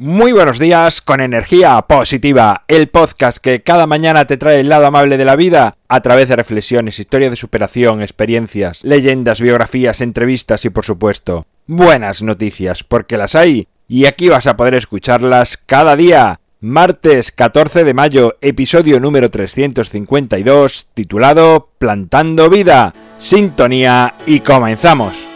Muy buenos días con energía positiva, el podcast que cada mañana te trae el lado amable de la vida a través de reflexiones, historias de superación, experiencias, leyendas, biografías, entrevistas y por supuesto buenas noticias, porque las hay y aquí vas a poder escucharlas cada día. Martes 14 de mayo, episodio número 352, titulado Plantando vida. Sintonía y comenzamos.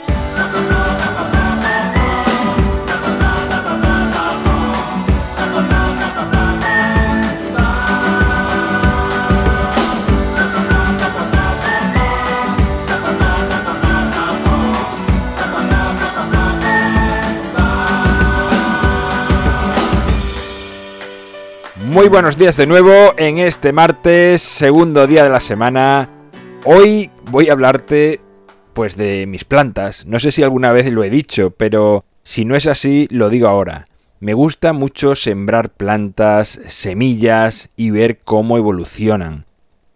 Muy buenos días de nuevo en este martes, segundo día de la semana. Hoy voy a hablarte pues de mis plantas. No sé si alguna vez lo he dicho, pero si no es así, lo digo ahora. Me gusta mucho sembrar plantas, semillas y ver cómo evolucionan.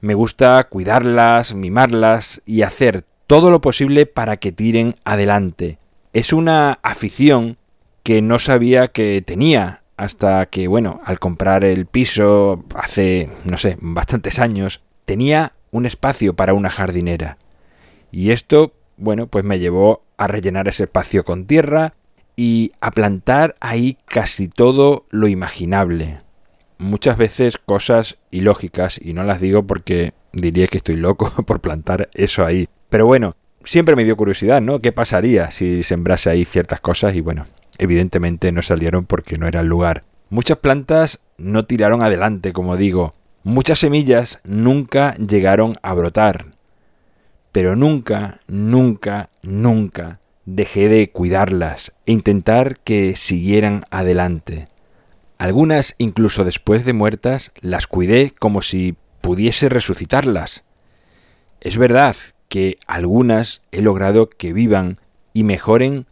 Me gusta cuidarlas, mimarlas y hacer todo lo posible para que tiren adelante. Es una afición que no sabía que tenía hasta que, bueno, al comprar el piso hace, no sé, bastantes años, tenía un espacio para una jardinera. Y esto, bueno, pues me llevó a rellenar ese espacio con tierra y a plantar ahí casi todo lo imaginable. Muchas veces cosas ilógicas, y no las digo porque diría que estoy loco por plantar eso ahí. Pero bueno, siempre me dio curiosidad, ¿no? ¿Qué pasaría si sembrase ahí ciertas cosas? Y bueno, Evidentemente no salieron porque no era el lugar. Muchas plantas no tiraron adelante, como digo. Muchas semillas nunca llegaron a brotar. Pero nunca, nunca, nunca dejé de cuidarlas e intentar que siguieran adelante. Algunas, incluso después de muertas, las cuidé como si pudiese resucitarlas. Es verdad que algunas he logrado que vivan y mejoren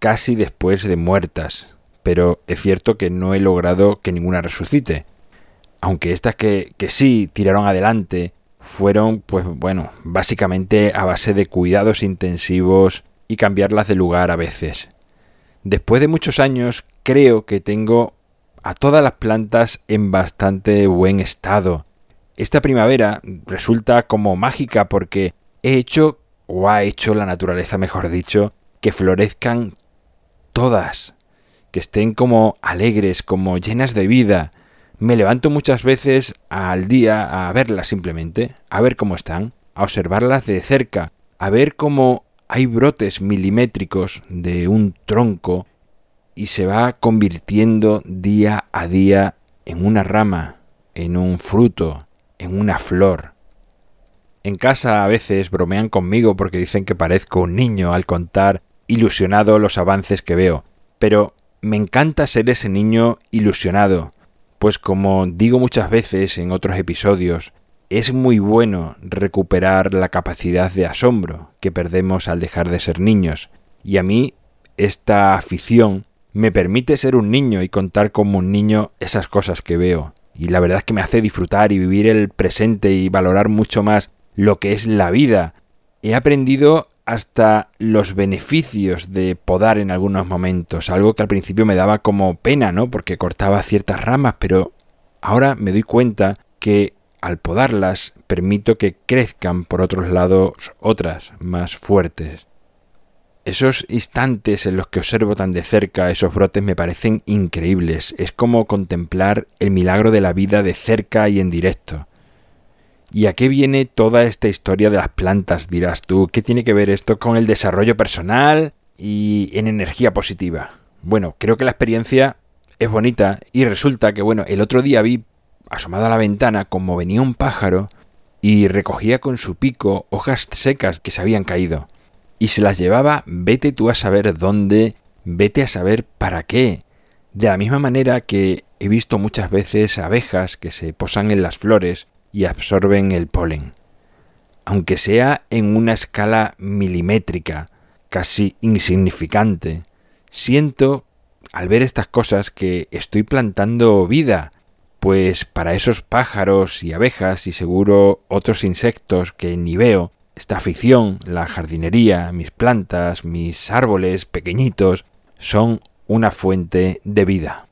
casi después de muertas, pero es cierto que no he logrado que ninguna resucite. Aunque estas que, que sí tiraron adelante fueron, pues bueno, básicamente a base de cuidados intensivos y cambiarlas de lugar a veces. Después de muchos años creo que tengo a todas las plantas en bastante buen estado. Esta primavera resulta como mágica porque he hecho, o ha hecho la naturaleza mejor dicho, que florezcan todas, que estén como alegres, como llenas de vida. Me levanto muchas veces al día a verlas simplemente, a ver cómo están, a observarlas de cerca, a ver cómo hay brotes milimétricos de un tronco y se va convirtiendo día a día en una rama, en un fruto, en una flor. En casa a veces bromean conmigo porque dicen que parezco un niño al contar ilusionado los avances que veo, pero me encanta ser ese niño ilusionado, pues como digo muchas veces en otros episodios, es muy bueno recuperar la capacidad de asombro que perdemos al dejar de ser niños, y a mí esta afición me permite ser un niño y contar como un niño esas cosas que veo, y la verdad es que me hace disfrutar y vivir el presente y valorar mucho más lo que es la vida. He aprendido hasta los beneficios de podar en algunos momentos, algo que al principio me daba como pena, ¿no? Porque cortaba ciertas ramas, pero ahora me doy cuenta que al podarlas permito que crezcan por otros lados otras más fuertes. Esos instantes en los que observo tan de cerca esos brotes me parecen increíbles. Es como contemplar el milagro de la vida de cerca y en directo. ¿Y a qué viene toda esta historia de las plantas, dirás tú? ¿Qué tiene que ver esto con el desarrollo personal y en energía positiva? Bueno, creo que la experiencia es bonita y resulta que, bueno, el otro día vi asomado a la ventana como venía un pájaro y recogía con su pico hojas secas que se habían caído y se las llevaba, vete tú a saber dónde, vete a saber para qué. De la misma manera que he visto muchas veces abejas que se posan en las flores y absorben el polen. Aunque sea en una escala milimétrica, casi insignificante, siento al ver estas cosas que estoy plantando vida, pues para esos pájaros y abejas y seguro otros insectos que ni veo, esta afición, la jardinería, mis plantas, mis árboles pequeñitos, son una fuente de vida.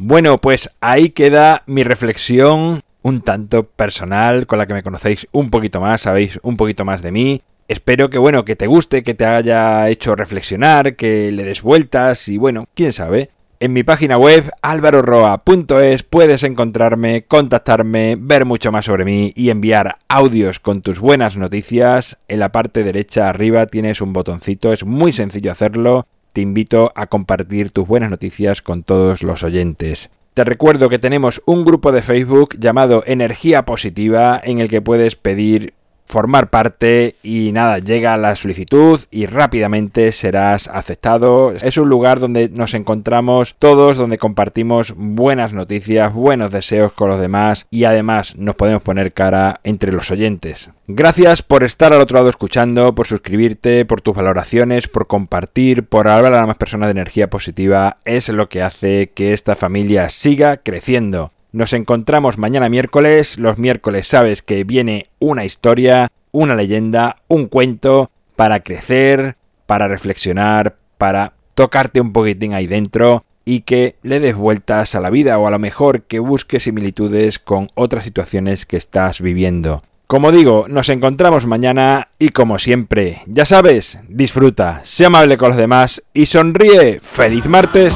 Bueno, pues ahí queda mi reflexión un tanto personal, con la que me conocéis un poquito más, sabéis un poquito más de mí. Espero que bueno, que te guste, que te haya hecho reflexionar, que le des vueltas y bueno, quién sabe. En mi página web alvaroroa.es puedes encontrarme, contactarme, ver mucho más sobre mí y enviar audios con tus buenas noticias. En la parte derecha arriba tienes un botoncito, es muy sencillo hacerlo. Te invito a compartir tus buenas noticias con todos los oyentes. Te recuerdo que tenemos un grupo de Facebook llamado Energía Positiva en el que puedes pedir formar parte y nada, llega la solicitud y rápidamente serás aceptado. Es un lugar donde nos encontramos todos, donde compartimos buenas noticias, buenos deseos con los demás y además nos podemos poner cara entre los oyentes. Gracias por estar al otro lado escuchando, por suscribirte, por tus valoraciones, por compartir, por hablar a más personas de energía positiva. Es lo que hace que esta familia siga creciendo. Nos encontramos mañana miércoles. Los miércoles sabes que viene una historia, una leyenda, un cuento para crecer, para reflexionar, para tocarte un poquitín ahí dentro y que le des vueltas a la vida o a lo mejor que busques similitudes con otras situaciones que estás viviendo. Como digo, nos encontramos mañana y como siempre, ya sabes, disfruta, sea amable con los demás y sonríe. ¡Feliz martes!